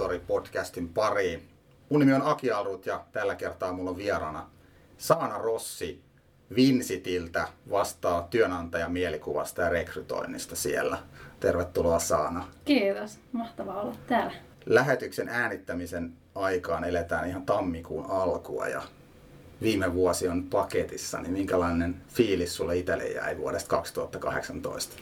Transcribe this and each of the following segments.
Duunitori-podcastin pariin. Mun nimi on Aki Alrut ja tällä kertaa mulla on vieraana Saana Rossi Vinsitiltä vastaa työnantajan mielikuvasta ja rekrytoinnista siellä. Tervetuloa Saana. Kiitos, mahtavaa olla täällä. Lähetyksen äänittämisen aikaan eletään ihan tammikuun alkua ja viime vuosi on paketissa, niin minkälainen fiilis sulle itselle jäi vuodesta 2018?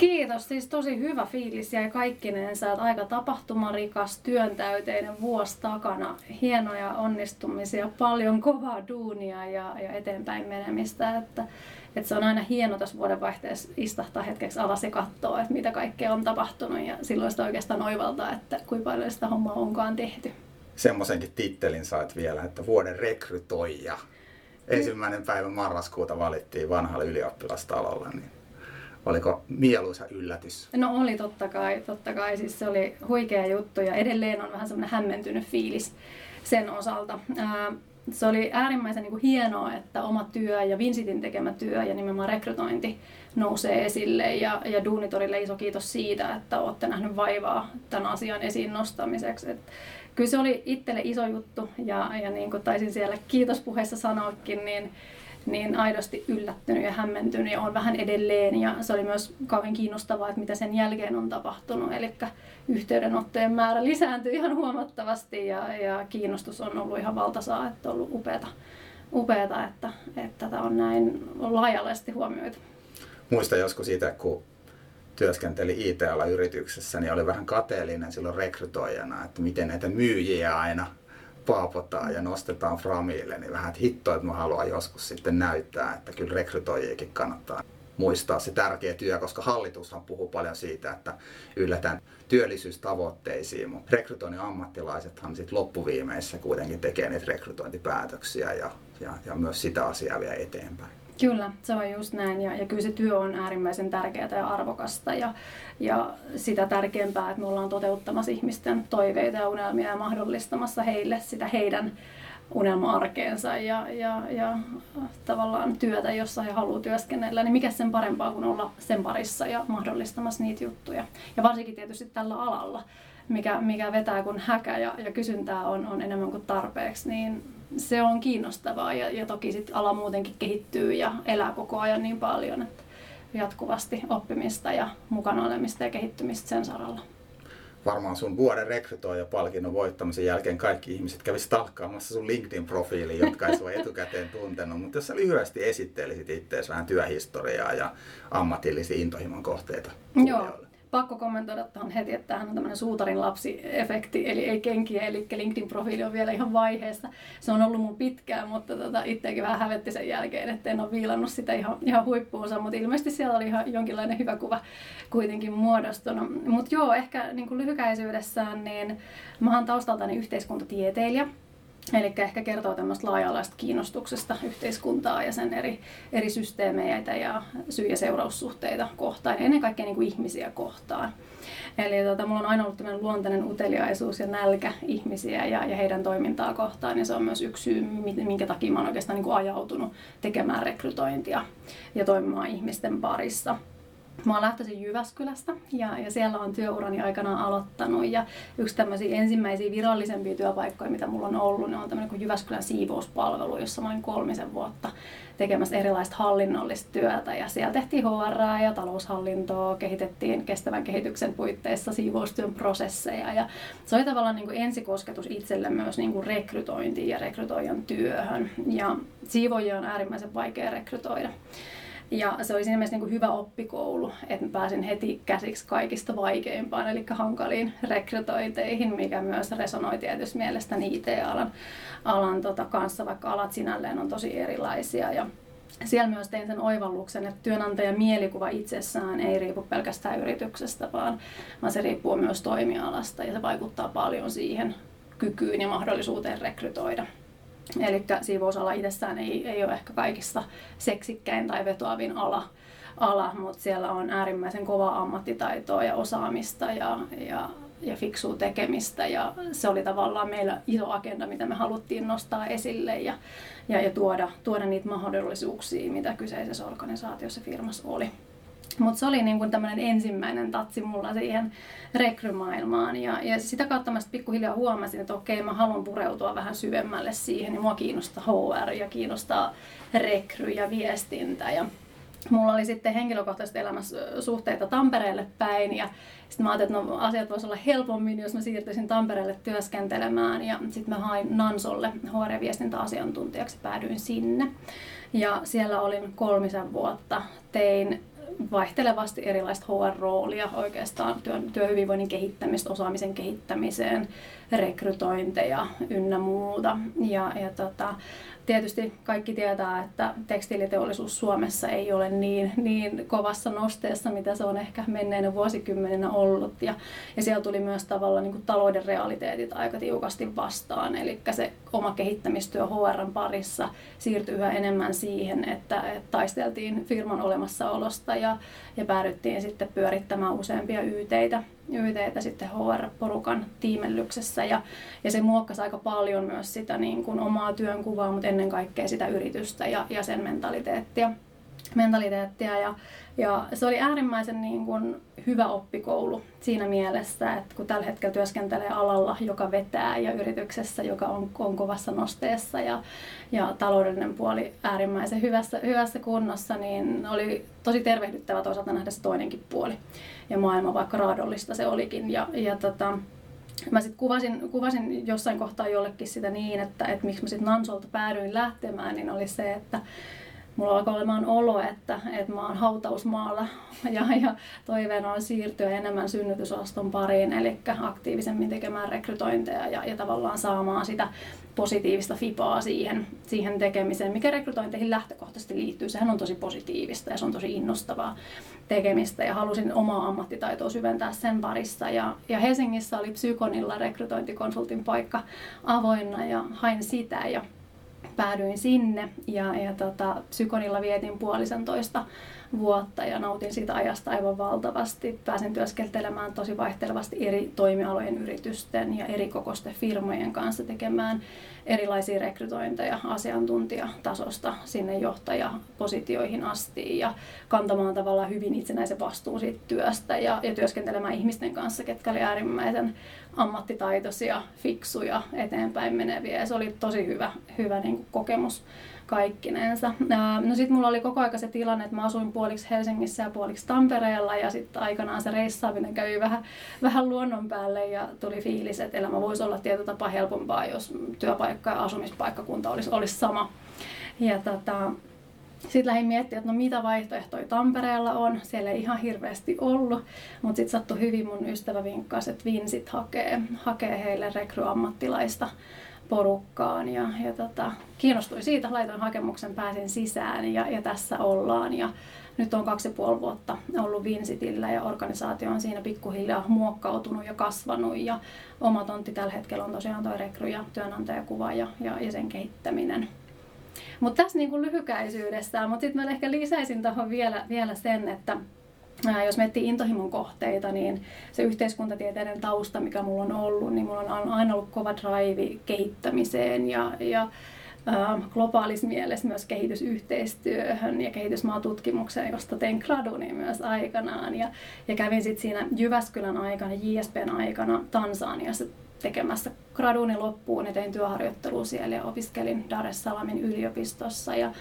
Kiitos, siis tosi hyvä fiilis jäi kaikkinensa, että aika tapahtumarikas, työntäyteinen vuosi takana, hienoja onnistumisia, paljon kovaa duunia ja, ja eteenpäin menemistä, että, että se on aina hieno tässä vuodenvaihteessa istahtaa hetkeksi alas ja katsoa, että mitä kaikkea on tapahtunut. Ja silloin sitä oikeastaan oivaltaa, että kuinka paljon sitä hommaa onkaan tehty. Semmoisenkin tittelin sait vielä, että vuoden rekrytoija. Ensimmäinen päivä marraskuuta valittiin vanhalle ylioppilastalolle, niin Oliko mieluisa yllätys? No oli totta kai, totta kai. Siis se oli huikea juttu ja edelleen on vähän semmoinen hämmentynyt fiilis sen osalta. se oli äärimmäisen niin kuin hienoa, että oma työ ja Vinsitin tekemä työ ja nimenomaan rekrytointi nousee esille. Ja, ja Duunitorille iso kiitos siitä, että olette nähnyt vaivaa tämän asian esiin nostamiseksi. Et kyllä se oli itselle iso juttu ja, ja niin kuin taisin siellä kiitospuheessa sanoakin, niin niin aidosti yllättynyt ja hämmentynyt ja on vähän edelleen. Ja se oli myös kauhean kiinnostavaa, että mitä sen jälkeen on tapahtunut. Eli yhteydenottojen määrä lisääntyi ihan huomattavasti ja, ja kiinnostus on ollut ihan valtasaa, että on ollut upeata, upeata että, että tätä on näin laajallisesti huomioitu. Muista joskus siitä, kun työskenteli IT-ala-yrityksessä, niin oli vähän kateellinen silloin rekrytoijana, että miten näitä myyjiä aina – paapotaan ja nostetaan framille, niin vähän että hitto, että mä haluan joskus sitten näyttää, että kyllä rekrytoijiakin kannattaa muistaa se tärkeä työ, koska hallitushan puhuu paljon siitä, että yllätään työllisyystavoitteisiin, mutta rekrytoinnin ammattilaisethan sitten loppuviimeissä kuitenkin tekee niitä rekrytointipäätöksiä ja, ja, ja myös sitä asiaa vie eteenpäin. Kyllä, se on just näin ja, ja kyllä se työ on äärimmäisen tärkeää ja arvokasta ja, ja sitä tärkeämpää, että me ollaan toteuttamassa ihmisten toiveita ja unelmia ja mahdollistamassa heille sitä heidän unelma-arkeensa ja, ja, ja tavallaan työtä, jossa he haluavat työskennellä, niin mikä sen parempaa kuin olla sen parissa ja mahdollistamassa niitä juttuja. Ja varsinkin tietysti tällä alalla, mikä, mikä vetää kun häkä ja, ja kysyntää on, on enemmän kuin tarpeeksi, niin se on kiinnostavaa ja, ja toki sit ala muutenkin kehittyy ja elää koko ajan niin paljon, että jatkuvasti oppimista ja mukana olemista ja kehittymistä sen saralla. Varmaan sun vuoden rekrytoija palkinnon voittamisen jälkeen kaikki ihmiset kävisi talkkaamassa sun LinkedIn-profiiliin, jotka ei sua etukäteen tuntenut. Mutta jos sä lyhyesti esittelisit itseäsi vähän työhistoriaa ja ammatillisia intohimon kohteita. Joo pakko kommentoida tuohon heti, että tämähän on tämmöinen suutarin lapsi-efekti, eli ei kenkiä, eli LinkedIn-profiili on vielä ihan vaiheessa. Se on ollut mun pitkään, mutta tota, itseäkin vähän hävetti sen jälkeen, että en ole viilannut sitä ihan, ihan huippuunsa, mutta ilmeisesti siellä oli ihan jonkinlainen hyvä kuva kuitenkin muodostunut. Mutta joo, ehkä niin kuin lyhykäisyydessään, niin mä oon taustaltani yhteiskuntatieteilijä, Eli ehkä kertoo tämmöistä laaja-alaista kiinnostuksesta yhteiskuntaa ja sen eri, eri systeemeitä ja syy- ja seuraussuhteita kohtaan ja ennen kaikkea niin kuin ihmisiä kohtaan. Eli tota, mulla on aina ollut tämmöinen luontainen uteliaisuus ja nälkä ihmisiä ja, ja heidän toimintaa kohtaan ja se on myös yksi syy, minkä takia mä oon oikeastaan niin kuin ajautunut tekemään rekrytointia ja toimimaan ihmisten parissa. Mä oon lähtöisin Jyväskylästä ja, ja siellä on työurani aikana aloittanut. Ja yksi tämmöisiä ensimmäisiä virallisempia työpaikkoja, mitä mulla on ollut, ne on tämmöinen kuin Jyväskylän siivouspalvelu, jossa mä olin kolmisen vuotta tekemässä erilaista hallinnollista työtä. Ja siellä tehtiin HR ja taloushallintoa, kehitettiin kestävän kehityksen puitteissa siivoustyön prosesseja. Ja se oli tavallaan niin kuin ensikosketus itselle myös niin kuin rekrytointiin ja rekrytoijan työhön. Ja siivoja on äärimmäisen vaikea rekrytoida. Ja se oli siinä mielessä niin kuin hyvä oppikoulu, että pääsin heti käsiksi kaikista vaikeimpaan, eli hankaliin rekrytointeihin, mikä myös resonoi tietysti mielestäni IT-alan alan, tota, kanssa, vaikka alat sinälleen on tosi erilaisia. Ja siellä myös tein sen oivalluksen, että työnantajan mielikuva itsessään ei riipu pelkästään yrityksestä, vaan, vaan se riippuu myös toimialasta ja se vaikuttaa paljon siihen kykyyn ja mahdollisuuteen rekrytoida. Eli siivousala itsessään ei, ei ole ehkä kaikista seksikkäin tai vetoavin ala, ala mutta siellä on äärimmäisen kovaa ammattitaitoa ja osaamista ja, ja, ja fiksua tekemistä. Ja se oli tavallaan meillä iso agenda, mitä me haluttiin nostaa esille ja, ja, ja tuoda, tuoda niitä mahdollisuuksia, mitä kyseisessä organisaatiossa firmassa oli. Mutta se oli niin kuin tämmöinen ensimmäinen tatsi mulla siihen rekrymaailmaan. Ja, ja sitä kautta mä pikkuhiljaa huomasin, että okei, mä haluan pureutua vähän syvemmälle siihen. Ja mua kiinnostaa HR ja kiinnostaa rekry ja viestintä. Ja mulla oli sitten henkilökohtaisesti elämässä suhteita Tampereelle päin ja sitten mä ajattelin, että no, asiat voisivat olla helpommin, jos mä siirtyisin Tampereelle työskentelemään ja sitten mä hain Nansolle HR-viestintäasiantuntijaksi, päädyin sinne. Ja siellä olin kolmisen vuotta, tein vaihtelevasti erilaista HR-roolia oikeastaan työn, työhyvinvoinnin kehittämistä, osaamisen kehittämiseen, rekrytointeja ynnä muuta. Ja, ja tota, tietysti kaikki tietää, että tekstiiliteollisuus Suomessa ei ole niin, niin kovassa nosteessa, mitä se on ehkä menneenä vuosikymmeninä ollut. Ja, ja siellä tuli myös tavallaan niin talouden realiteetit aika tiukasti vastaan. Eli se oma kehittämistyö HRn parissa siirtyi yhä enemmän siihen, että, että taisteltiin firman olemassaolosta ja, ja päädyttiin sitten pyörittämään useampia yteitä YTtä sitten HR-porukan tiimellyksessä ja, ja se muokkasi aika paljon myös sitä niin kuin omaa työnkuvaa, mutta ennen kaikkea sitä yritystä ja, ja sen mentaliteettia. mentaliteettia ja, ja se oli äärimmäisen niin kuin hyvä oppikoulu siinä mielessä, että kun tällä hetkellä työskentelee alalla, joka vetää ja yrityksessä, joka on, on kovassa nosteessa ja, ja taloudellinen puoli äärimmäisen hyvässä, hyvässä kunnossa, niin oli tosi tervehdyttävä toisaalta nähdä se toinenkin puoli ja maailma, vaikka raadollista se olikin. Ja, ja tota, mä sitten kuvasin, kuvasin jossain kohtaa jollekin sitä niin, että, että miksi mä sitten Nansolta päädyin lähtemään, niin oli se, että mulla alkoi olemaan olo, että, että mä oon hautausmaalla ja, ja toiveena on siirtyä enemmän synnytysosaston pariin, eli aktiivisemmin tekemään rekrytointeja ja, ja tavallaan saamaan sitä positiivista fipaa siihen, siihen tekemiseen, mikä rekrytointeihin lähtökohtaisesti liittyy. Sehän on tosi positiivista ja se on tosi innostavaa tekemistä ja halusin omaa ammattitaitoa syventää sen parissa. Ja, ja Helsingissä oli Psykonilla rekrytointikonsultin paikka avoinna ja hain sitä ja päädyin sinne ja, ja tota, Psykonilla vietin puolisentoista vuotta ja nautin siitä ajasta aivan valtavasti. Pääsin työskentelemään tosi vaihtelevasti eri toimialojen yritysten ja eri kokoisten firmojen kanssa tekemään erilaisia rekrytointeja asiantuntijatasosta sinne johtajapositioihin asti ja kantamaan tavallaan hyvin itsenäisen vastuun siitä työstä ja, ja työskentelemään ihmisten kanssa, ketkä oli äärimmäisen ammattitaitoisia, fiksuja, eteenpäin meneviä ja se oli tosi hyvä, hyvä niin kuin kokemus kaikkinensa. No sitten mulla oli koko aika se tilanne, että mä asuin puoliksi Helsingissä ja puoliksi Tampereella ja sitten aikanaan se reissaaminen kävi vähän, vähän luonnon päälle ja tuli fiilis, että elämä voisi olla tietyllä tapaa helpompaa, jos työpaikka ja asumispaikkakunta olisi, olisi sama. Ja tota, sitten lähdin miettimään, että no mitä vaihtoehtoja Tampereella on. Siellä ei ihan hirveästi ollut, mutta sitten sattui hyvin mun ystävä vinkkasi, että Vinsit hakee, hakee heille rekryammattilaista porukkaan ja, ja tota, kiinnostuin siitä, laitoin hakemuksen, pääsin sisään ja, ja tässä ollaan. Ja nyt on kaksi ja puoli vuotta ollut Vinsitillä ja organisaatio on siinä pikkuhiljaa muokkautunut ja kasvanut ja oma tontti tällä hetkellä on tosiaan tuo rekry ja työnantajakuva ja, ja, ja sen kehittäminen. Mutta tässä niin kuin lyhykäisyydessä, mutta sitten mä ehkä lisäisin tuohon vielä, vielä sen, että jos miettii intohimon kohteita, niin se yhteiskuntatieteiden tausta, mikä mulla on ollut, niin mulla on aina ollut kova drive kehittämiseen ja, ja globaalis mielessä myös kehitysyhteistyöhön ja kehitysmaatutkimukseen, josta tein graduni myös aikanaan. Ja, ja kävin sitten siinä Jyväskylän aikana, JSPn aikana Tansaniassa tekemässä graduni loppuun ja tein työharjoittelua siellä ja opiskelin Dar es Salamin yliopistossa. Ja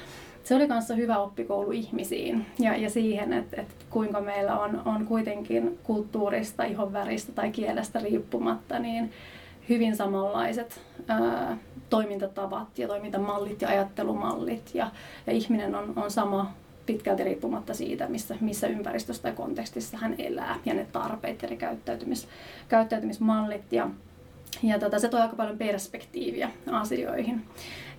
se oli kanssa hyvä oppikoulu ihmisiin ja, ja siihen, että, että kuinka meillä on, on kuitenkin kulttuurista, ihonväristä tai kielestä riippumatta niin hyvin samanlaiset ää, toimintatavat ja toimintamallit ja ajattelumallit ja, ja ihminen on, on sama pitkälti riippumatta siitä, missä, missä ympäristössä tai kontekstissa hän elää ja ne tarpeet ja ne käyttäytymis, käyttäytymismallit ja ja tota, se toi aika paljon perspektiiviä asioihin.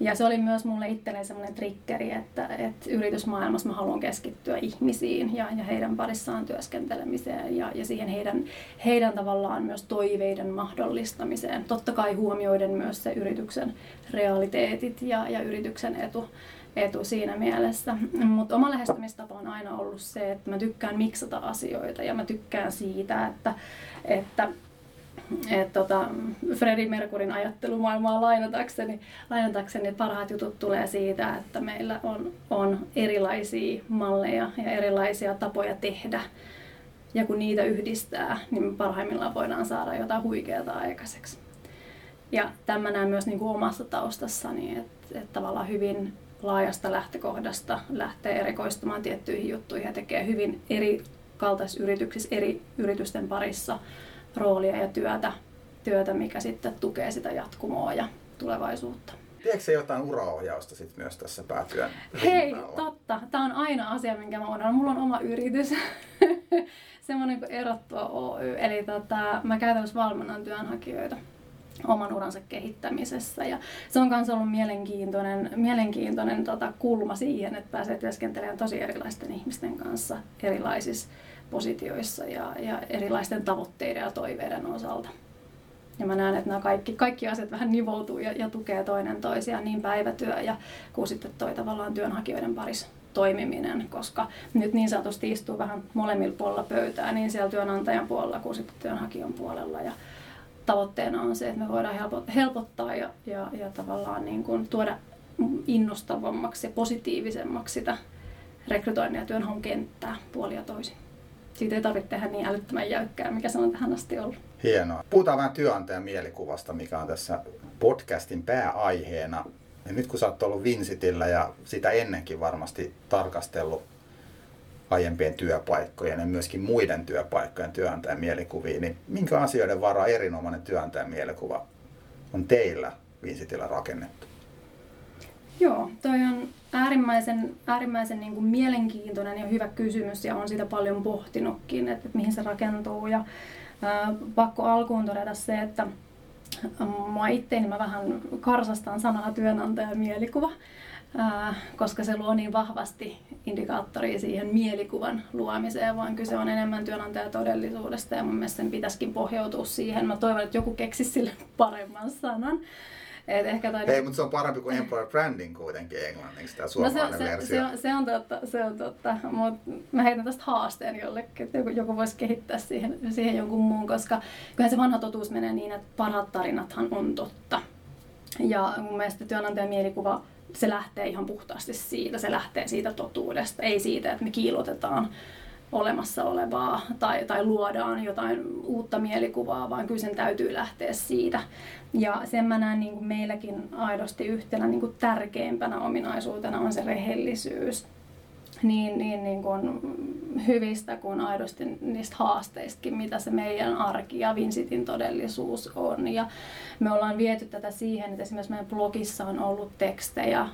Ja se oli myös mulle itselleen semmoinen triggeri, että, että yritysmaailmassa mä haluan keskittyä ihmisiin ja, ja heidän parissaan työskentelemiseen ja, ja siihen heidän, heidän tavallaan myös toiveiden mahdollistamiseen. Totta kai huomioiden myös se yrityksen realiteetit ja, ja yrityksen etu, etu siinä mielessä. Mutta oma lähestymistapa on aina ollut se, että mä tykkään miksata asioita ja mä tykkään siitä, että, että et tota, Freddie Mercurin ajattelumaailmaa lainatakseni, lainatakseni, parhaat jutut tulee siitä, että meillä on, on erilaisia malleja ja erilaisia tapoja tehdä. Ja kun niitä yhdistää, niin me parhaimmillaan voidaan saada jotain huikeaa aikaiseksi. Ja tämä näen myös niin kuin omassa taustassani, että, että tavallaan hyvin laajasta lähtökohdasta lähtee erikoistumaan tiettyihin juttuihin ja tekee hyvin eri kaltaisissa yrityksissä, eri yritysten parissa roolia ja työtä, työtä mikä sitten tukee sitä jatkumoa ja tulevaisuutta. Tiedätkö se jotain uraohjausta sit myös tässä päätyön Hei, rinnalla? totta. Tämä on aina asia, minkä mä oon. Mulla on oma yritys. Semmoinen kuin erottua Oy. Eli tota, mä käytännössä valmennan työnhakijoita oman uransa kehittämisessä. Ja se on myös ollut mielenkiintoinen, mielenkiintoinen tota, kulma siihen, että pääsee työskentelemään tosi erilaisten ihmisten kanssa erilaisissa positioissa ja, ja erilaisten tavoitteiden ja toiveiden osalta. Ja mä näen, että nämä kaikki, kaikki asiat vähän nivoutuu ja, ja tukee toinen toisiaan, niin päivätyö ja kuin sitten toi tavallaan työnhakijoiden parissa toimiminen, koska nyt niin sanotusti istuu vähän molemmilla puolella pöytää, niin siellä työnantajan puolella kuin sitten työnhakijan puolella. Ja tavoitteena on se, että me voidaan helpottaa ja, ja, ja tavallaan niin kuin tuoda innostavammaksi ja positiivisemmaksi sitä rekrytoinnin ja työnhaun kenttää puolia toisin siitä ei tarvitse tehdä niin älyttömän jäykkää, mikä se on tähän asti ollut. Hienoa. Puhutaan vähän työnantajan mielikuvasta, mikä on tässä podcastin pääaiheena. Ja nyt kun sä oot ollut Vincitillä ja sitä ennenkin varmasti tarkastellut aiempien työpaikkojen ja myöskin muiden työpaikkojen työnantajan mielikuviin, niin minkä asioiden varaa erinomainen työnantajan mielikuva on teillä Vincitillä rakennettu? Joo, toi on äärimmäisen, äärimmäisen niin kuin mielenkiintoinen ja hyvä kysymys ja on sitä paljon pohtinutkin, että, että mihin se rakentuu. Ja, ää, pakko alkuun todeta se, että mua itteeni mä vähän karsastan sanaa työnantaja mielikuva, ää, koska se luo niin vahvasti indikaattoria siihen mielikuvan luomiseen, vaan kyse on enemmän työnantajatodellisuudesta ja mun mielestä sen pitäisikin pohjautua siihen. Mä toivon, että joku keksisi sille paremman sanan. Et ehkä toi... Ei, mutta se on parempi kuin employer branding kuitenkin englanniksi, tämä suomalainen no se, versio. Se, se, on totta, se on totta. Mutta mä heitän tästä haasteen jollekin, että joku, joku voisi kehittää siihen, siihen jonkun muun, koska kyllähän se vanha totuus menee niin, että parhaat tarinathan on totta. Ja mun mielestä työnantajan mielikuva, se lähtee ihan puhtaasti siitä, se lähtee siitä totuudesta, ei siitä, että me kiilotetaan olemassa olevaa tai, tai luodaan jotain uutta mielikuvaa, vaan kyllä sen täytyy lähteä siitä. Ja sen mä näen niin kuin meilläkin aidosti yhtenä niin kuin tärkeimpänä ominaisuutena on se rehellisyys. Niin, niin, niin kuin hyvistä kuin aidosti niistä haasteistakin, mitä se meidän arki ja Vincitin todellisuus on. Ja me ollaan viety tätä siihen, että esimerkiksi meidän blogissa on ollut tekstejä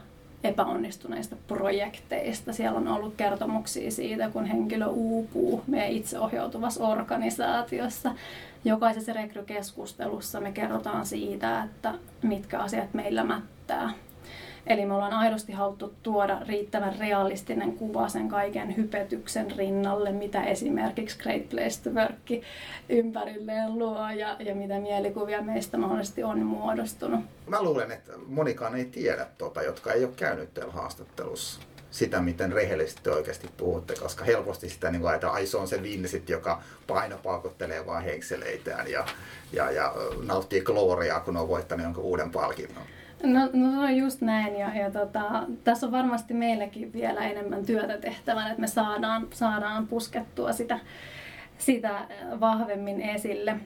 epäonnistuneista projekteista. Siellä on ollut kertomuksia siitä, kun henkilö uupuu meidän itseohjautuvassa organisaatiossa. Jokaisessa rekrykeskustelussa me kerrotaan siitä, että mitkä asiat meillä mättää Eli me ollaan aidosti haluttu tuoda riittävän realistinen kuva sen kaiken hypetyksen rinnalle, mitä esimerkiksi Great Place to Work ympärilleen luo ja, ja mitä mielikuvia meistä mahdollisesti on muodostunut. Mä luulen, että monikaan ei tiedä, tota, jotka ei ole käynyt teillä haastattelussa sitä, miten rehellisesti oikeasti puhutte, koska helposti sitä niin ajatellaan, ai se on se Vinsit, joka painopaukottelee vaan henkseleitään ja, ja, ja nauttii gloriaa, kun on voittanut jonkun uuden palkinnon. No, no se on just näin ja, ja tota, tässä on varmasti meillekin vielä enemmän työtä tehtävänä, että me saadaan, saadaan puskettua sitä, sitä vahvemmin esille.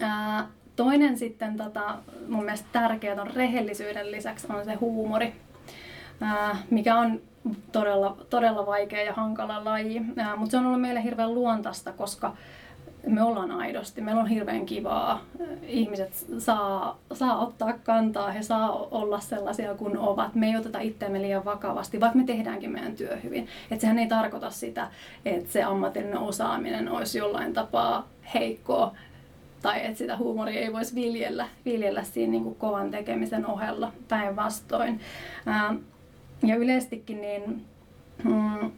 Ää, toinen sitten tota, mun mielestä tärkeää on rehellisyyden lisäksi on se huumori, ää, mikä on todella, todella vaikea ja hankala laji, mutta se on ollut meille hirveän luontaista, koska me ollaan aidosti, meillä on hirveän kivaa. Ihmiset saa, saa ottaa kantaa, he saa olla sellaisia kuin ovat. Me ei oteta itseämme liian vakavasti, vaikka me tehdäänkin meidän työ hyvin. Et sehän ei tarkoita sitä, että se ammatillinen osaaminen olisi jollain tapaa heikkoa tai että sitä huumoria ei voisi viljellä, viljellä siinä niin kuin kovan tekemisen ohella päinvastoin. Ja yleistikin niin, mm,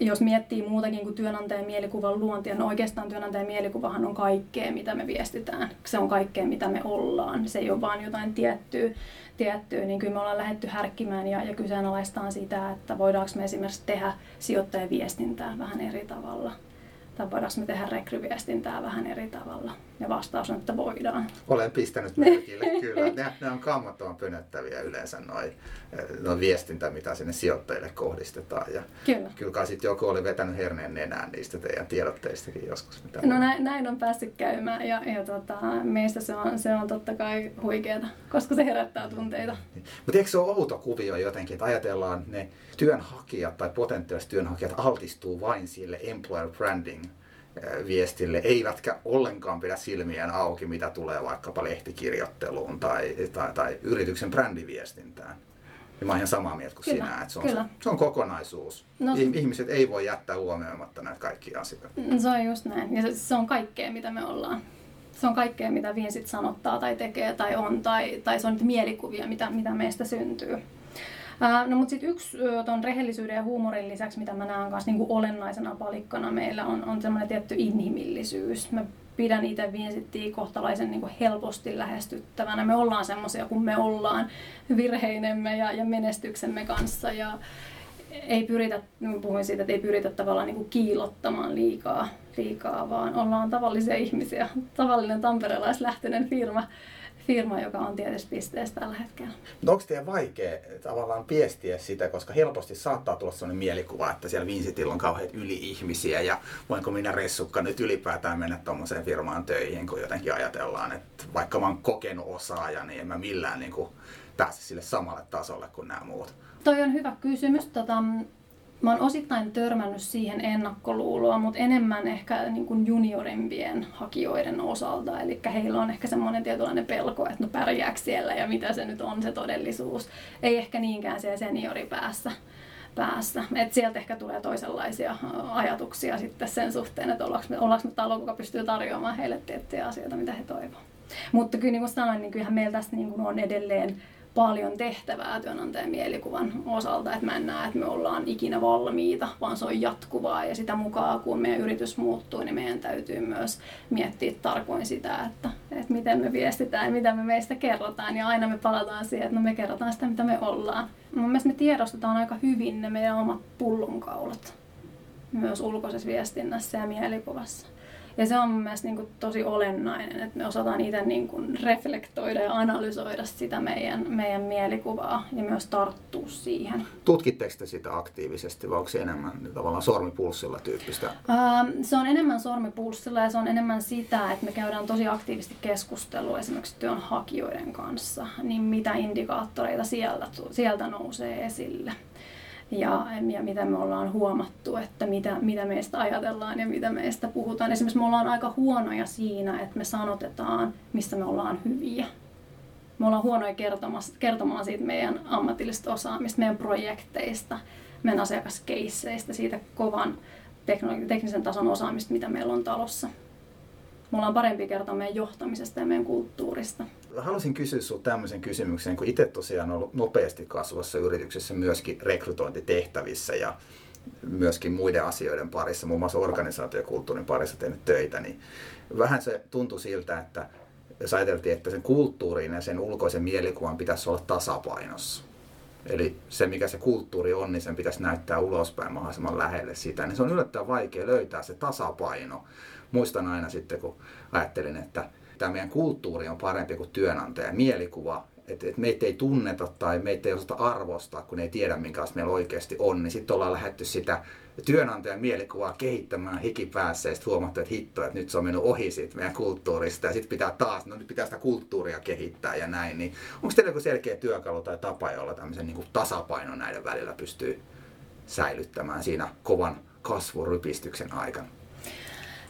jos miettii muutakin kuin työnantajan mielikuvan luontia, no oikeastaan työnantajan mielikuvahan on kaikkea, mitä me viestitään. Se on kaikkea, mitä me ollaan. Se ei ole vain jotain tiettyä, tiettyä niin kyllä me ollaan lähdetty härkkimään ja, ja kyseenalaistaan sitä, että voidaanko me esimerkiksi tehdä sijoittajaviestintää vähän eri tavalla. Tai voidaanko me tehdä rekryviestintää vähän eri tavalla. Ja vastaus on, että voidaan. Olen pistänyt merkille, kyllä. Ne, ne on kammottavan pönöttäviä yleensä noin noi viestintä, mitä sinne sijoittajille kohdistetaan. Ja kyllä. Kyllä sitten joku oli vetänyt herneen nenään niistä teidän tiedotteistakin joskus. Mitä no näin, näin, on päässyt käymään ja, ja tota, meistä se on, se on totta kai huikeeta, koska se herättää tunteita. Niin. Mutta eikö se ole outo kuvio jotenkin, että ajatellaan ne työnhakijat tai potentiaaliset työnhakijat altistuu vain sille employer branding viestille, eivätkä ollenkaan pidä silmiään auki, mitä tulee vaikkapa lehtikirjoitteluun tai, tai, tai yrityksen brändiviestintään. Ja mä oon ihan samaa mieltä kuin kyllä, sinä, että se on, kyllä. se on kokonaisuus. No, Ihmiset ei voi jättää huomioimatta näitä kaikkia asioita. Se on just näin. Ja se, se on kaikkea, mitä me ollaan. Se on kaikkea, mitä viestit sanottaa tai tekee tai on, tai, tai se on niitä mielikuvia, mitä, mitä meistä syntyy. No mutta sitten yksi tuon rehellisyyden ja huumorin lisäksi, mitä mä näen kanssa niin olennaisena palikkana meillä on, on semmoinen tietty inhimillisyys. Mä pidän itse viestittiä kohtalaisen niin helposti lähestyttävänä. Me ollaan semmoisia kuin me ollaan virheinemme ja, ja menestyksemme kanssa ja ei pyritä, puhuin siitä, että ei pyritä tavallaan niin kiilottamaan liikaa, liikaa, vaan ollaan tavallisia ihmisiä. Tavallinen tamperelaislähtöinen firma, firma, joka on tietysti pisteessä tällä hetkellä. No onko teidän vaikea tavallaan viestiä sitä, koska helposti saattaa tulla sellainen mielikuva, että siellä Vincentillä on kauheat yli-ihmisiä ja voinko minä ressukka nyt ylipäätään mennä tuommoiseen firmaan töihin, kun jotenkin ajatellaan, että vaikka mä oon kokenut osaaja, niin en mä millään niin kuin pääse sille samalle tasolle kuin nämä muut. Toi on hyvä kysymys. Tota, Mä oon osittain törmännyt siihen ennakkoluuloa, mutta enemmän ehkä niin kuin juniorimpien hakijoiden osalta. Eli heillä on ehkä semmoinen tietynlainen pelko, että no pärjääkö siellä ja mitä se nyt on se todellisuus. Ei ehkä niinkään siellä senioripäässä. Päässä. Et sieltä ehkä tulee toisenlaisia ajatuksia sitten sen suhteen, että ollaanko me, ollaanko me talo, joka pystyy tarjoamaan heille tiettyjä asioita, mitä he toivovat. Mutta kyllä niin kuin sanoin, niin kyllähän meillä tästä niin kuin on edelleen paljon tehtävää työnantajan mielikuvan osalta, että mä en näe, että me ollaan ikinä valmiita, vaan se on jatkuvaa ja sitä mukaan kun meidän yritys muuttuu, niin meidän täytyy myös miettiä tarkoin sitä, että, että miten me viestitään mitä me meistä kerrotaan ja aina me palataan siihen, että no me kerrotaan sitä, mitä me ollaan. Mun mielestä me tiedostetaan aika hyvin ne meidän omat pullonkaulat myös ulkoisessa viestinnässä ja mielikuvassa. Ja se on mun mielestä niin kuin tosi olennainen, että me osataan itse niin kuin reflektoida ja analysoida sitä meidän, meidän mielikuvaa ja myös tarttua siihen. Tutkitteko te sitä aktiivisesti vai onko se enemmän tavallaan sormipulssilla tyyppistä? Ähm, se on enemmän sormipulssilla ja se on enemmän sitä, että me käydään tosi aktiivisesti keskustelua esimerkiksi työnhakijoiden kanssa, niin mitä indikaattoreita sieltä, sieltä nousee esille ja, ja mitä me ollaan huomattu, että mitä, mitä meistä ajatellaan ja mitä meistä puhutaan. Esimerkiksi me ollaan aika huonoja siinä, että me sanotetaan, missä me ollaan hyviä. Me ollaan huonoja kertomaan, siitä meidän ammatillista osaamista, meidän projekteista, meidän asiakaskeisseistä, siitä kovan teknisen tason osaamista, mitä meillä on talossa. Me ollaan parempi kertoa meidän johtamisesta ja meidän kulttuurista haluaisin kysyä sinulta tämmöisen kysymyksen, kun itse tosiaan ollut nopeasti kasvassa yrityksessä myöskin rekrytointitehtävissä ja myöskin muiden asioiden parissa, muun muassa organisaatiokulttuurin parissa tehnyt töitä, niin vähän se tuntui siltä, että jos ajateltiin, että sen kulttuuriin ja sen ulkoisen mielikuvan pitäisi olla tasapainossa. Eli se, mikä se kulttuuri on, niin sen pitäisi näyttää ulospäin mahdollisimman lähelle sitä. Niin se on yllättävän vaikea löytää se tasapaino. Muistan aina sitten, kun ajattelin, että tämä meidän kulttuuri on parempi kuin työnantaja. Mielikuva, että et meitä ei tunneta tai meitä ei osata arvostaa, kun ei tiedä, minkälaista meillä oikeasti on, niin sitten ollaan lähdetty sitä työnantajan mielikuvaa kehittämään hikipäässä ja sitten huomattu, että hitto, että nyt se on mennyt ohi siitä meidän kulttuurista ja sitten pitää taas, no nyt pitää sitä kulttuuria kehittää ja näin. Niin onko teillä joku selkeä työkalu tai tapa, jolla tämmöisen niin tasapaino näiden välillä pystyy säilyttämään siinä kovan kasvurypistyksen aikana?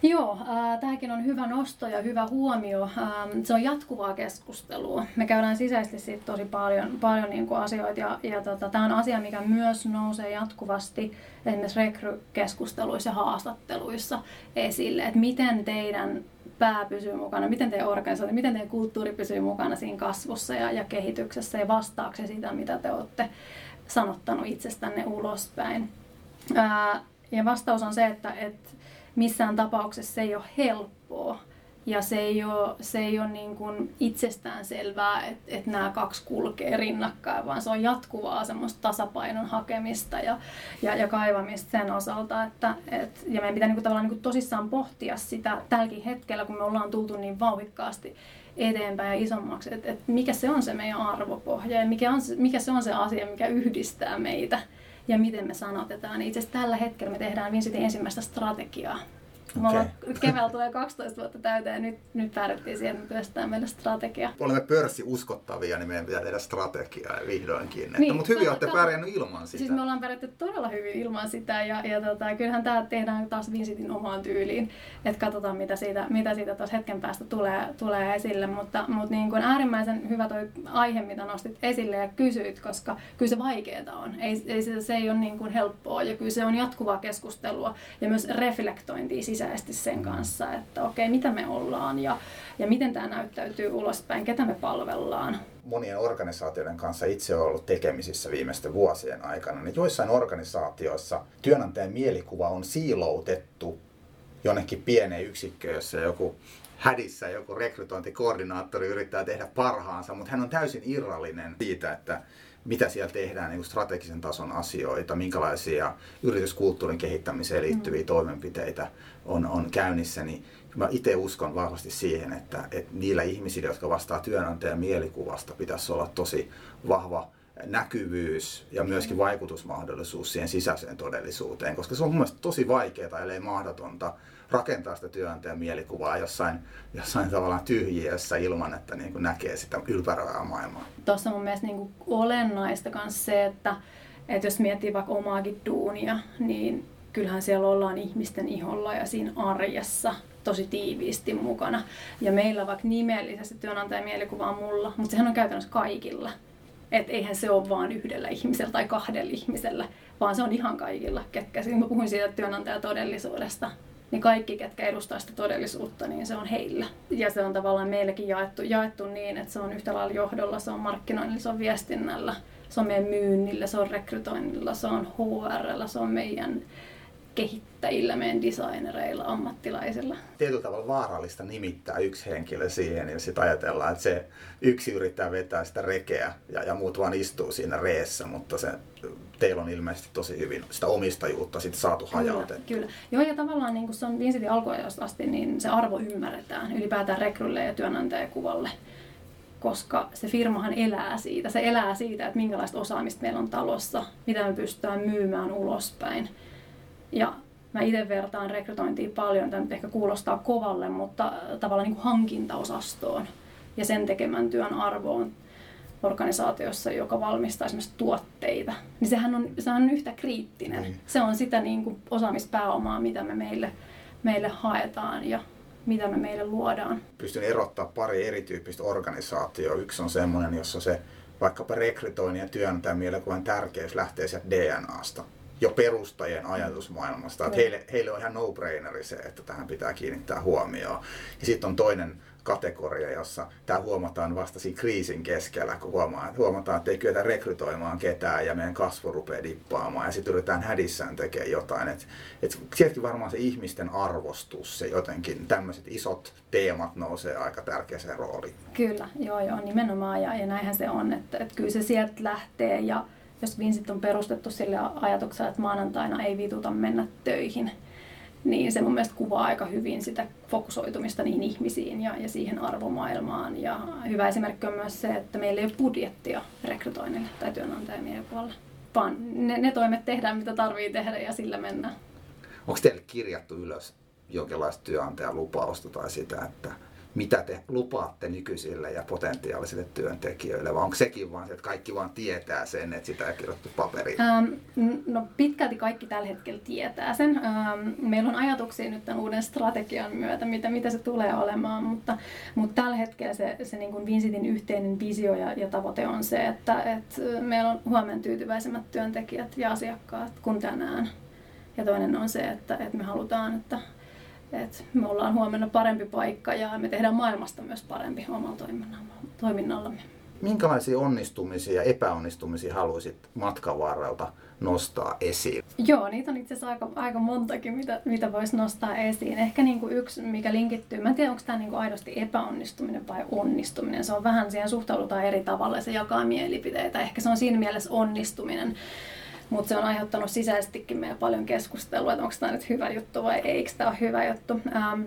Joo, äh, tämäkin on hyvä nosto ja hyvä huomio. Ähm, se on jatkuvaa keskustelua. Me käydään sisäisesti siitä tosi paljon, paljon niin kuin asioita ja, ja tota, tämä on asia, mikä myös nousee jatkuvasti esimerkiksi rekrykeskusteluissa ja haastatteluissa esille, että miten teidän pää pysyy mukana, miten teidän organisaatio, miten teidän kulttuuri pysyy mukana siinä kasvussa ja, ja kehityksessä ja vastaako sitä, mitä te olette sanottanut itsestänne ulospäin. Ää, ja vastaus on se, että, että missään tapauksessa se ei ole helppoa. Ja se ei ole, se ei ole niin kuin itsestään selvää, että, että nämä kaksi kulkee rinnakkain, vaan se on jatkuvaa semmoista tasapainon hakemista ja, ja, ja kaivamista sen osalta. Että, et, ja meidän pitää niin kuin tavallaan niin kuin tosissaan pohtia sitä tälläkin hetkellä, kun me ollaan tultu niin vauhikkaasti eteenpäin ja isommaksi, että, että mikä se on se meidän arvopohja ja mikä, on, mikä se on se asia, mikä yhdistää meitä ja miten me sanotetaan. Itse asiassa tällä hetkellä me tehdään Vincetin ensimmäistä strategiaa Okay. keväällä tulee 12 vuotta täyteen ja nyt, nyt päädyttiin siihen, että me työstetään meille strategia. Olemme pörssi uskottavia, niin meidän pitää tehdä strategiaa vihdoinkin. Niin, mutta hyvin olette pärjännyt ilman sitä. Siis me ollaan pärjätty todella hyvin ilman sitä ja, ja tota, kyllähän tämä tehdään taas Visitin omaan tyyliin. Että katsotaan mitä siitä, mitä siitä taas hetken päästä tulee, tulee esille. Mutta, mutta niin kuin äärimmäisen hyvä toi aihe, mitä nostit esille ja kysyit, koska kyllä se vaikeaa on. Ei, ei se, se ei ole niin kuin helppoa ja kyllä se on jatkuvaa keskustelua ja myös reflektointia sisään sisäisesti sen kanssa, että okei, mitä me ollaan ja, ja miten tämä näyttäytyy ulospäin, ketä me palvellaan. Monien organisaatioiden kanssa itse olen ollut tekemisissä viimeisten vuosien aikana, niin joissain organisaatioissa työnantajan mielikuva on siiloutettu jonnekin pieneen yksikköön, jossa joku hädissä joku rekrytointikoordinaattori yrittää tehdä parhaansa, mutta hän on täysin irrallinen siitä, että mitä siellä tehdään niin strategisen tason asioita, minkälaisia yrityskulttuurin kehittämiseen liittyviä mm. toimenpiteitä on, on käynnissä, niin mä itse uskon vahvasti siihen, että, että niillä ihmisillä, jotka vastaa työnantajan mielikuvasta, pitäisi olla tosi vahva näkyvyys ja myöskin vaikutusmahdollisuus siihen sisäiseen todellisuuteen, koska se on mun mielestä tosi vaikeaa, ellei mahdotonta rakentaa sitä työnantajan mielikuvaa jossain, jossain tavallaan tyhjiössä ilman, että niin kuin näkee sitä ylpäröivää maailmaa. Tuossa on mun mielestä niin kuin olennaista myös se, että, että jos miettii vaikka omaakin duunia, niin kyllähän siellä ollaan ihmisten iholla ja siinä arjessa tosi tiiviisti mukana. Ja meillä vaikka nimellisesti työnantajan mielikuva on mulla, mutta sehän on käytännössä kaikilla. Että eihän se ole vain yhdellä ihmisellä tai kahdella ihmisellä, vaan se on ihan kaikilla, ketkä. Mä puhuin siitä työnantajatodellisuudesta, niin kaikki, ketkä edustaa sitä todellisuutta, niin se on heillä. Ja se on tavallaan meillekin jaettu, jaettu niin, että se on yhtä lailla johdolla, se on markkinoinnilla, se on viestinnällä, se on meidän myynnillä, se on rekrytoinnilla, se on HRllä, se on meidän kehittäjillä, meidän designereilla, ammattilaisilla. Tietyllä tavalla vaarallista nimittää yksi henkilö siihen, jos sitten ajatellaan, että se yksi yrittää vetää sitä rekeä ja, ja muut vaan istuu siinä reessä, mutta se, teillä on ilmeisesti tosi hyvin sitä omistajuutta sitten saatu hajautettua. Kyllä, kyllä. Joo, ja tavallaan niin kuin se on Vincentin alkuajasta asti, niin se arvo ymmärretään ylipäätään rekrylle ja työnantajakuvalle koska se firmahan elää siitä. Se elää siitä, että minkälaista osaamista meillä on talossa, mitä me pystytään myymään ulospäin. Ja mä itse vertaan rekrytointia paljon, tämä nyt ehkä kuulostaa kovalle, mutta tavallaan niin kuin hankintaosastoon ja sen tekemän työn arvoon organisaatiossa, joka valmistaa esimerkiksi tuotteita, niin sehän on, sehän on yhtä kriittinen. Mm. Se on sitä niin kuin osaamispääomaa, mitä me meille, meille haetaan ja mitä me meille luodaan. Pystyn erottaa pari erityyppistä organisaatioa. Yksi on semmoinen, jossa se vaikkapa rekrytoinnin ja työnantajan mielikuvan tärkeys lähtee sieltä DNAsta jo perustajien ajatusmaailmasta. Että heille, heille on ihan no-braineri se, että tähän pitää kiinnittää huomioon. Ja sitten on toinen kategoria, jossa tämä huomataan vasta siinä kriisin keskellä, kun huomataan, huomataan, että ei kyetä rekrytoimaan ketään ja meidän kasvu rupeaa dippaamaan ja sitten yritetään hädissään tekemään jotain. Et, et sieltäkin varmaan se ihmisten arvostus, se jotenkin tämmöiset isot teemat nousee aika tärkeäseen rooliin. Kyllä, joo joo, nimenomaan ja, ja näinhän se on, että, että kyllä se sieltä lähtee ja jos Vincent on perustettu sille ajatuksella, että maanantaina ei vituta mennä töihin, niin se mun mielestä kuvaa aika hyvin sitä fokusoitumista niihin ihmisiin ja, ja siihen arvomaailmaan. Ja hyvä esimerkki on myös se, että meillä ei ole budjettia rekrytoinnille tai työnantajamien puolella, vaan ne, ne toimet tehdään, mitä tarvii tehdä ja sillä mennään. Onko teille kirjattu ylös jonkinlaista työnantajalupausta tai sitä, että mitä te lupaatte nykyisille ja potentiaalisille työntekijöille, vai onko sekin vaan se, että kaikki vaan tietää sen, että sitä ei kirjoittu paperiin? Ähm, no pitkälti kaikki tällä hetkellä tietää sen. Ähm, meillä on ajatuksia nyt tämän uuden strategian myötä, mitä, mitä se tulee olemaan, mutta, mutta tällä hetkellä se, se niin kuin Vincentin yhteinen visio ja, ja tavoite on se, että, että meillä on huomenna tyytyväisemmät työntekijät ja asiakkaat kuin tänään. Ja toinen on se, että, että me halutaan, että et me ollaan huomenna parempi paikka ja me tehdään maailmasta myös parempi omalla toiminnallamme. Minkälaisia onnistumisia ja epäonnistumisia haluaisit matkan varrelta nostaa esiin? Joo, niitä on itse asiassa aika, aika montakin, mitä, mitä voisi nostaa esiin. Ehkä niin kuin yksi, mikä linkittyy, mä en tiedä, onko tämä niin kuin aidosti epäonnistuminen vai onnistuminen. Se on vähän, siihen suhtaudutaan eri tavalla, se jakaa mielipiteitä. Ehkä se on siinä mielessä onnistuminen. Mutta se on aiheuttanut sisäisestikin meidän paljon keskustelua, että onko tämä nyt hyvä juttu vai eikö tämä ole hyvä juttu. Ähm,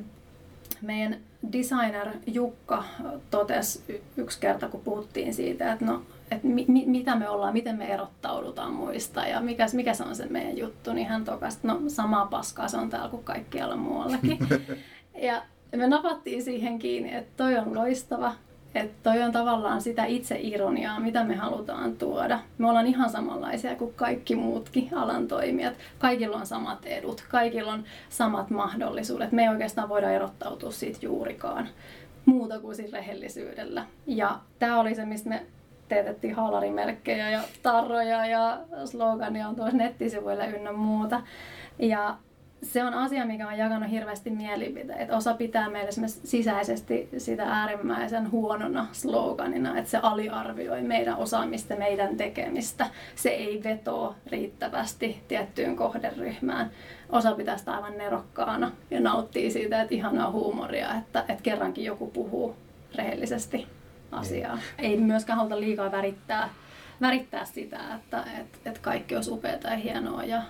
meidän designer Jukka totesi yksi kerta, kun puhuttiin siitä, että no, että mi, mi, mitä me ollaan, miten me erottaudutaan muista ja mikä, mikä se on se meidän juttu, niin hän tokasi, no samaa paskaa se on täällä kuin kaikkialla muuallakin. ja me napattiin siihen kiinni, että toi on loistava, että toi on tavallaan sitä itse ironiaa, mitä me halutaan tuoda. Me ollaan ihan samanlaisia kuin kaikki muutkin alan toimijat. Kaikilla on samat edut, kaikilla on samat mahdollisuudet. Me ei oikeastaan voida erottautua siitä juurikaan muuta kuin siitä rehellisyydellä. Ja tämä oli se, mistä me teetettiin haalarimerkkejä ja tarroja ja slogania on tuossa nettisivuilla ynnä muuta. Ja se on asia, mikä on jakanut hirveästi mielipiteitä. Osa pitää meille sisäisesti sitä äärimmäisen huonona sloganina, että se aliarvioi meidän osaamista, meidän tekemistä. Se ei vetoo riittävästi tiettyyn kohderyhmään. Osa pitää sitä aivan nerokkaana ja nauttii siitä, että ihanaa huumoria, että, että kerrankin joku puhuu rehellisesti asiaa. Niin. Ei myöskään haluta liikaa värittää värittää sitä, että et, et kaikki olisi upeaa ja hienoa ja,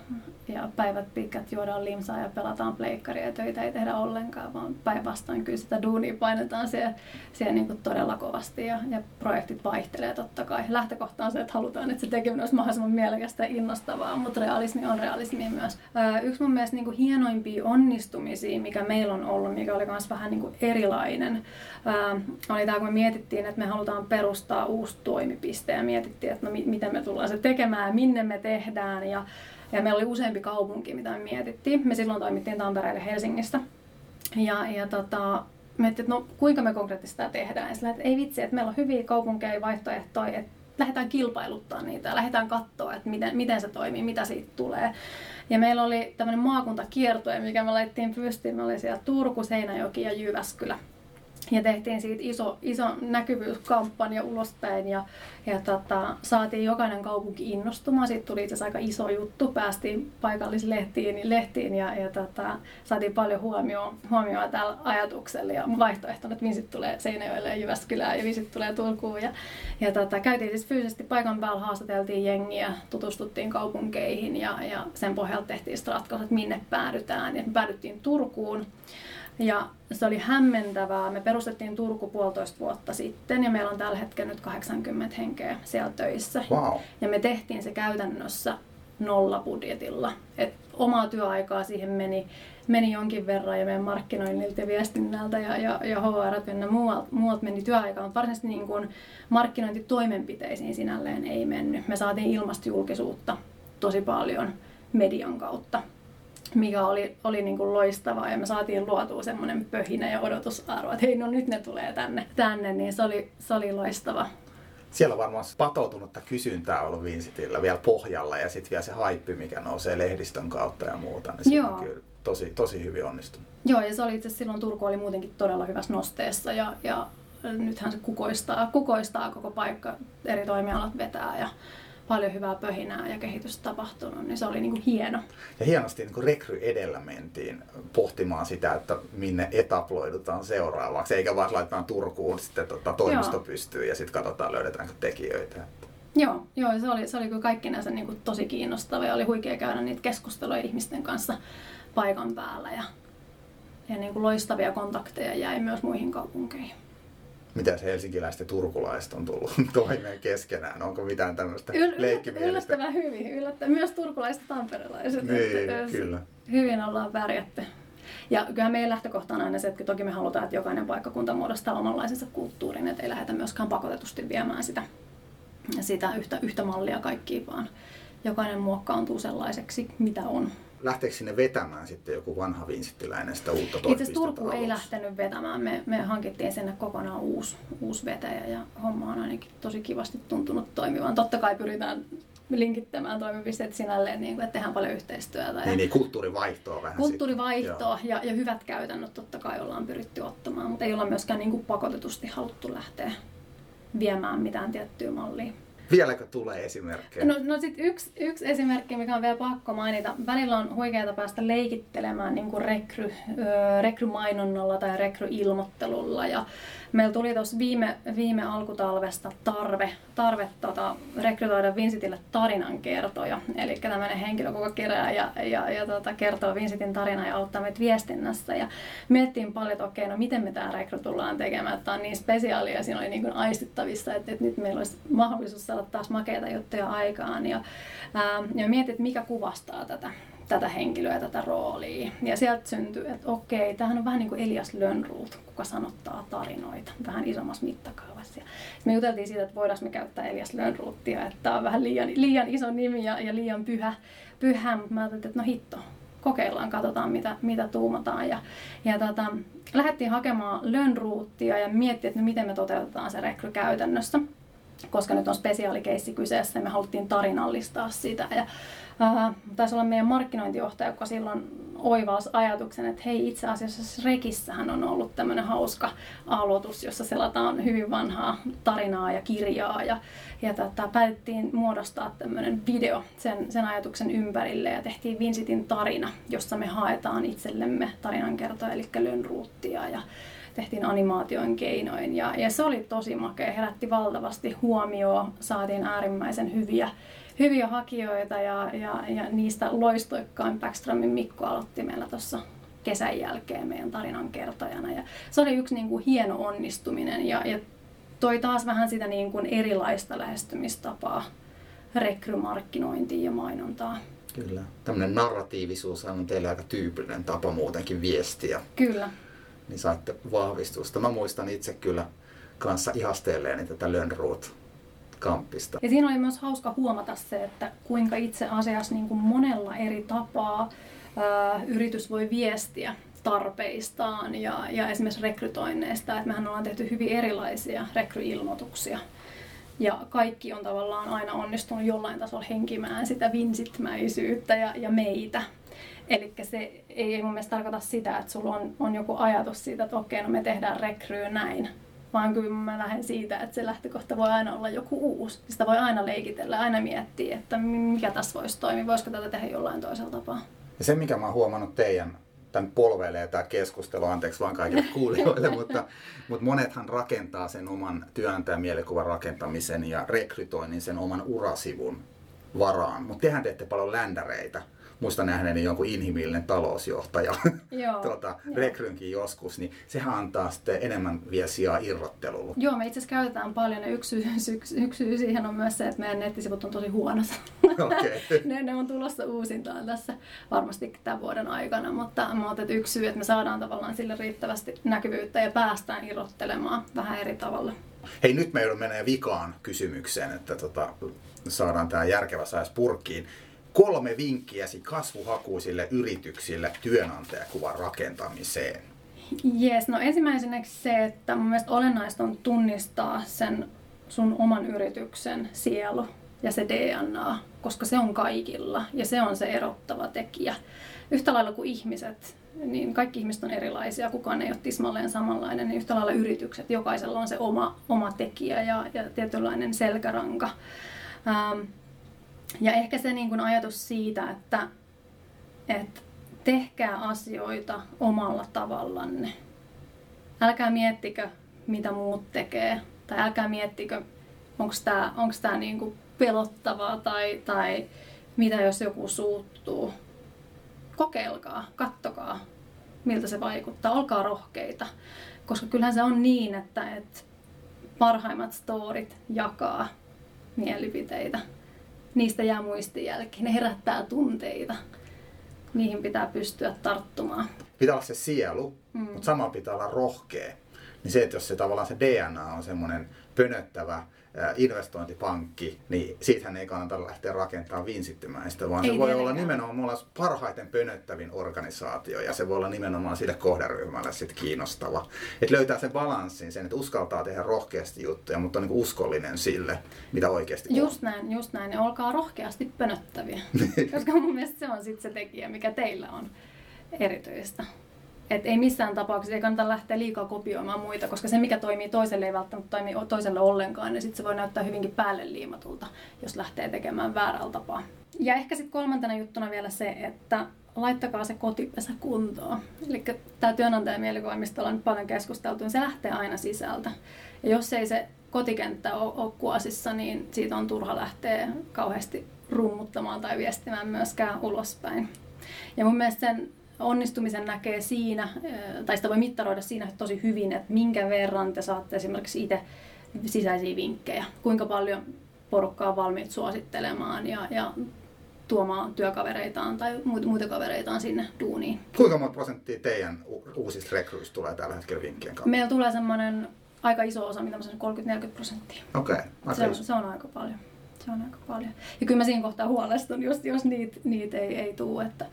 ja päivät pitkät juodaan limsaa ja pelataan pleikkaria ja töitä ei tehdä ollenkaan, vaan päinvastoin kyllä sitä duunia painetaan siellä, siellä niin kuin todella kovasti ja, ja projektit vaihtelee totta kai. Lähtökohta on se, että halutaan, että se tekeminen olisi mahdollisimman mielekästä ja innostavaa, mutta realismi on realismi myös. yksi mun mielestä niin kuin hienoimpia onnistumisia, mikä meillä on ollut, mikä oli myös vähän niin kuin erilainen, oli tämä, kun me mietittiin, että me halutaan perustaa uusi toimipiste ja mietittiin, että no mi- miten me tullaan se tekemään, minne me tehdään ja, ja meillä oli useampi kaupunki, mitä me mietittiin. Me silloin toimittiin Tampereelle Helsingistä. Ja, ja tota, mietittiin, että no kuinka me konkreettisesti sitä tehdään. Ja sillä, että ei vitsi, että meillä on hyviä kaupunkeja vaihtoehtoja, että lähdetään kilpailuttaa niitä ja lähdetään katsoa, että miten, miten se toimii, mitä siitä tulee. Ja meillä oli tämmöinen maakuntakiertue, mikä me laittiin pystyyn. Me oli siellä Turku, Seinäjoki ja Jyväskylä ja tehtiin siitä iso, iso näkyvyyskampanja ulospäin ja, ja tota, saatiin jokainen kaupunki innostumaan. Siitä tuli itse asiassa aika iso juttu. Päästiin paikallislehtiin lehtiin ja, ja tota, saatiin paljon huomioon, huomioon tällä ajatuksella ja vaihtoehtona, että Vinsit tulee Seinäjoelle ja Jyväskylään ja Vinsit tulee Turkuun. Ja, ja tota, käytiin siis fyysisesti paikan päällä, haastateltiin jengiä, tutustuttiin kaupunkeihin ja, ja sen pohjalta tehtiin ratkaisut, että minne päädytään. Ja päädyttiin Turkuun. Ja se oli hämmentävää. Me perustettiin Turku puolitoista vuotta sitten ja meillä on tällä hetkellä nyt 80 henkeä siellä töissä. Wow. Ja me tehtiin se käytännössä nolla budjetilla. Et omaa työaikaa siihen meni, meni jonkin verran ja meidän markkinoinnilta ja viestinnältä ja, ja, ja HR ja muualta, muualta meni työaikaa, mutta varsinaisesti niin kuin markkinointitoimenpiteisiin sinälleen ei mennyt. Me saatiin ilmastojulkisuutta tosi paljon median kautta mikä oli, oli niin kuin loistavaa ja me saatiin luotua semmoinen pöhinä ja odotusarvo, että hei no nyt ne tulee tänne, tänne niin se oli, se oli loistava. Siellä on varmaan patoutunutta kysyntää ollut Vincitillä vielä pohjalla ja sitten vielä se haippi, mikä nousee lehdistön kautta ja muuta, niin Joo. on kyllä tosi, tosi hyvin onnistunut. Joo, ja se oli itse silloin Turku oli muutenkin todella hyvässä nosteessa ja, ja nythän se kukoistaa, kukoistaa koko paikka, eri toimialat vetää ja paljon hyvää pöhinää ja kehitystä tapahtunut, niin se oli niin kuin hieno. Ja hienosti niin kuin rekry edellä mentiin pohtimaan sitä, että minne etaploidutaan seuraavaksi, eikä vaan laitetaan Turkuun sitten tota, toimisto Joo. pystyy ja sitten katsotaan löydetäänkö tekijöitä. Joo, joo se oli, se oli kyllä kaikkinensa niin kuin tosi kiinnostava ja oli huikea käydä niitä keskusteluja ihmisten kanssa paikan päällä ja, ja niin kuin loistavia kontakteja jäi myös muihin kaupunkeihin mitä se helsinkiläiset ja turkulaiset on tullut toimeen keskenään? Onko mitään tämmöistä Yl- leikkimielistä? Yllättävän hyvin. Yllättävän. Myös turkulaiset ja tamperelaiset. Niin, kyllä. Hyvin ollaan pärjätty. Ja kyllä meidän lähtökohta on aina se, että toki me halutaan, että jokainen paikkakunta muodostaa omanlaisensa kulttuurin, että ei lähdetä myöskään pakotetusti viemään sitä, sitä yhtä, yhtä mallia kaikkiin, vaan jokainen muokkaantuu sellaiseksi, mitä on lähteekö sinne vetämään sitten joku vanha vinsittiläinen sitä uutta Itse Turku ei lähtenyt vetämään. Me, me hankittiin sinne kokonaan uusi, uusi vetäjä ja homma on ainakin tosi kivasti tuntunut toimivan. Totta kai pyritään linkittämään toimipisteet sinälleen, niin kuin, että tehdään paljon yhteistyötä. Niin, niin kulttuurivaihtoa vähän Kulttuurivaihtoa ja, ja hyvät käytännöt totta kai ollaan pyritty ottamaan, mutta ei olla myöskään niin kuin pakotetusti haluttu lähteä viemään mitään tiettyä mallia. Vieläkö tulee esimerkkejä? No, no sit yksi, yksi esimerkki, mikä on vielä pakko mainita. Välillä on huikeaa päästä leikittelemään niin kuin rekry, rekrymainonnalla tai rekryilmoittelulla. Ja meillä tuli tuossa viime, viime alkutalvesta tarve, tarve tota, rekrytoida Vincentille tarinankertoja. Eli tämmöinen henkilö, joka kerää ja, ja, ja tota, kertoo Vincentin tarinaa ja auttaa meitä viestinnässä. Ja miettiin paljon, että okei, no miten me tämä rekry tullaan tekemään. Tämä on niin spesiaalia ja siinä oli niin kuin aistittavissa, että, että nyt meillä olisi mahdollisuus saada taas makeita juttuja aikaan. Ja, ää, ja mietin, että mikä kuvastaa tätä tätä henkilöä ja tätä roolia. Ja sieltä syntyi, että okei, tämähän on vähän niin kuin Elias Lönnruut, kuka sanottaa tarinoita vähän isommassa mittakaavassa. Me juteltiin siitä, että voidaanko me käyttää Elias Lönnruuttia, että tämä on vähän liian, liian iso nimi ja, ja liian pyhä, pyhä, mutta mä ajattelin, että no hitto, kokeillaan, katsotaan mitä, mitä tuumataan. Ja, ja tota, lähdettiin hakemaan Lönnruuttia ja miettiä, että no miten me toteutetaan se rekry käytännössä koska nyt on spesiaalikeissi kyseessä ja me haluttiin tarinallistaa sitä. Ja Uh, taisi olla meidän markkinointijohtaja, joka silloin oivalsi ajatuksen, että hei itse asiassa Rekissähän on ollut tämmöinen hauska aloitus, jossa selataan hyvin vanhaa tarinaa ja kirjaa ja, ja tota, päätettiin muodostaa tämmöinen video sen, sen ajatuksen ympärille ja tehtiin Vinsitin tarina, jossa me haetaan itsellemme tarinankertoja eli Lönnruuttia ja tehtiin animaation keinoin ja, ja se oli tosi makea, herätti valtavasti huomioon, saatiin äärimmäisen hyviä hyviä hakijoita ja, ja, ja niistä loistoikkaan Backströmin Mikko aloitti meillä tuossa kesän jälkeen meidän tarinan kertojana. Ja se oli yksi niin kuin hieno onnistuminen ja, ja toi taas vähän sitä niin kuin erilaista lähestymistapaa rekrymarkkinointiin ja mainontaa. Kyllä. Tämmöinen narratiivisuus on teille aika tyypillinen tapa muutenkin viestiä. Kyllä. Niin saatte vahvistusta. Mä muistan itse kyllä kanssa ihastelleeni tätä Lönnruut kamppista. Ja siinä oli myös hauska huomata se, että kuinka itse asiassa niin kuin monella eri tapaa ää, yritys voi viestiä tarpeistaan ja, ja esimerkiksi rekrytoinneista. Että mehän ollaan tehty hyvin erilaisia rekryilmoituksia. Ja kaikki on tavallaan aina onnistunut jollain tasolla henkimään sitä vinsitmäisyyttä ja, ja meitä. Eli se ei mun mielestä tarkoita sitä, että sulla on, on joku ajatus siitä, että okei, no me tehdään rekryä näin, vaan kyllä mä lähden siitä, että se lähtökohta voi aina olla joku uusi. Sitä voi aina leikitellä, aina miettiä, että mikä tässä voisi toimia, voisiko tätä tehdä jollain toisella tapaa. Ja se, mikä mä oon huomannut teidän tämän polveilee tämä keskustelu, anteeksi vaan kaikille kuulijoille, mutta, mutta monethan rakentaa sen oman työnantajan mielikuvan rakentamisen ja rekrytoinnin sen oman urasivun varaan. Mutta tehän teette paljon ländäreitä muista nähneeni jonkun inhimillinen talousjohtaja tuota, rekrynkin joskus, niin sehän antaa sitten enemmän vielä sijaa irrottelulle. Joo, me itse asiassa käytetään paljon ja yksi, yksi, yksi syy siihen on myös se, että meidän nettisivut on tosi huonot. Okay. ne, ne on tulossa uusintaan tässä varmasti tämän vuoden aikana, mutta, mutta yksi syy, että me saadaan tavallaan sille riittävästi näkyvyyttä ja päästään irrottelemaan vähän eri tavalla. Hei, nyt me joudun menee vikaan kysymykseen, että tota, saadaan tämä järkevä sääs purkkiin kolme vinkkiäsi kasvuhakuisille yrityksille työnantajakuvan rakentamiseen? Jees, no ensimmäiseksi se, että mun mielestä olennaista on tunnistaa sen sun oman yrityksen sielu ja se DNA, koska se on kaikilla ja se on se erottava tekijä. Yhtä lailla kuin ihmiset, niin kaikki ihmiset on erilaisia, kukaan ei ole tismalleen samanlainen, niin yhtä lailla yritykset, jokaisella on se oma, oma tekijä ja, ja tietynlainen selkäranka. Ähm, ja ehkä se niin kuin ajatus siitä, että, että tehkää asioita omalla tavallanne. Älkää miettikö, mitä muut tekee. Tai älkää miettikö, onko tämä onks tää niin kuin pelottavaa tai, tai mitä jos joku suuttuu. Kokeilkaa, kattokaa, miltä se vaikuttaa. Olkaa rohkeita. Koska kyllähän se on niin, että, että parhaimmat storit jakaa mielipiteitä niistä jää muistijälki. Ne herättää tunteita. Niihin pitää pystyä tarttumaan. Pitää olla se sielu, mm. mutta sama pitää olla rohkea. Niin se, että jos se tavallaan se DNA on semmoinen pönöttävä, investointipankki, niin siitähän ei kannata lähteä rakentamaan vinsittämäistä, vaan ei se voi olla nimenomaan olla parhaiten pönöttävin organisaatio ja se voi olla nimenomaan sille kohderyhmälle sit kiinnostava. Että löytää sen balanssin, sen, että uskaltaa tehdä rohkeasti juttuja, mutta on niin uskollinen sille, mitä oikeasti Just on. näin, just näin. Ja olkaa rohkeasti pönöttäviä, koska mun mielestä se on sitten se tekijä, mikä teillä on erityistä. Et ei missään tapauksessa, ei kannata lähteä liikaa kopioimaan muita, koska se mikä toimii toiselle ei välttämättä toimi toiselle ollenkaan, niin sitten se voi näyttää hyvinkin päälle liimatulta, jos lähtee tekemään väärällä tapaa. Ja ehkä sitten kolmantena juttuna vielä se, että laittakaa se kotipesä kuntoon. Eli tämä työnantajamielikuva, mistä ollaan nyt paljon keskusteltu, niin se lähtee aina sisältä. Ja jos ei se kotikenttä ole, kuosissa, niin siitä on turha lähteä kauheasti rummuttamaan tai viestimään myöskään ulospäin. Ja mun mielestä sen onnistumisen näkee siinä, tai sitä voi mittaroida siinä tosi hyvin, että minkä verran te saatte esimerkiksi itse sisäisiä vinkkejä, kuinka paljon porukkaa on valmiit suosittelemaan ja, ja tuomaan työkavereitaan tai muita kavereitaan sinne duuniin. Kuinka monta prosenttia teidän uusista rekryistä tulee tällä hetkellä vinkkien kautta? Meillä tulee semmoinen aika iso osa, mitä mä sanon, 30-40 prosenttia. Okei, okay, se, se on aika paljon. Se on aika paljon. Ja kyllä mä siinä kohtaa huolestun, jos, jos niitä niit ei, ei tule. Että,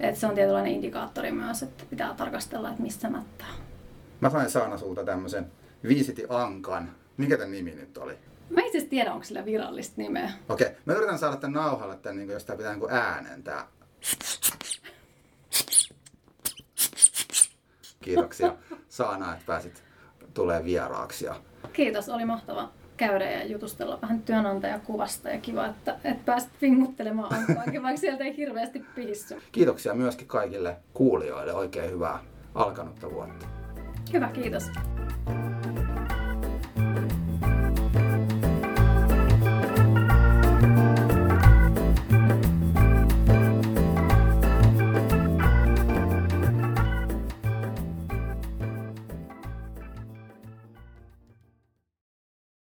että se on tietynlainen indikaattori myös, että pitää tarkastella, että missä mättää. Mä sain Saana sulta tämmöisen Viisiti Ankan. Mikä tämän nimi nyt oli? Mä itse asiassa tiedä, onko sillä virallista nimeä. Okei, okay. mä yritän saada tämän nauhalle, tämän, niin jos tämä pitää niin äänentää. Kiitoksia Saana, että pääsit tulee vieraaksi. Kiitos, oli mahtava käydä ja jutustella vähän työnantajakuvasta ja kiva, että, että pääsit vinguttelemaan ankkoakin, vaikka sieltä ei hirveästi pihissy. Kiitoksia myöskin kaikille kuulijoille. Oikein hyvää alkanutta vuotta. Hyvä, kiitos.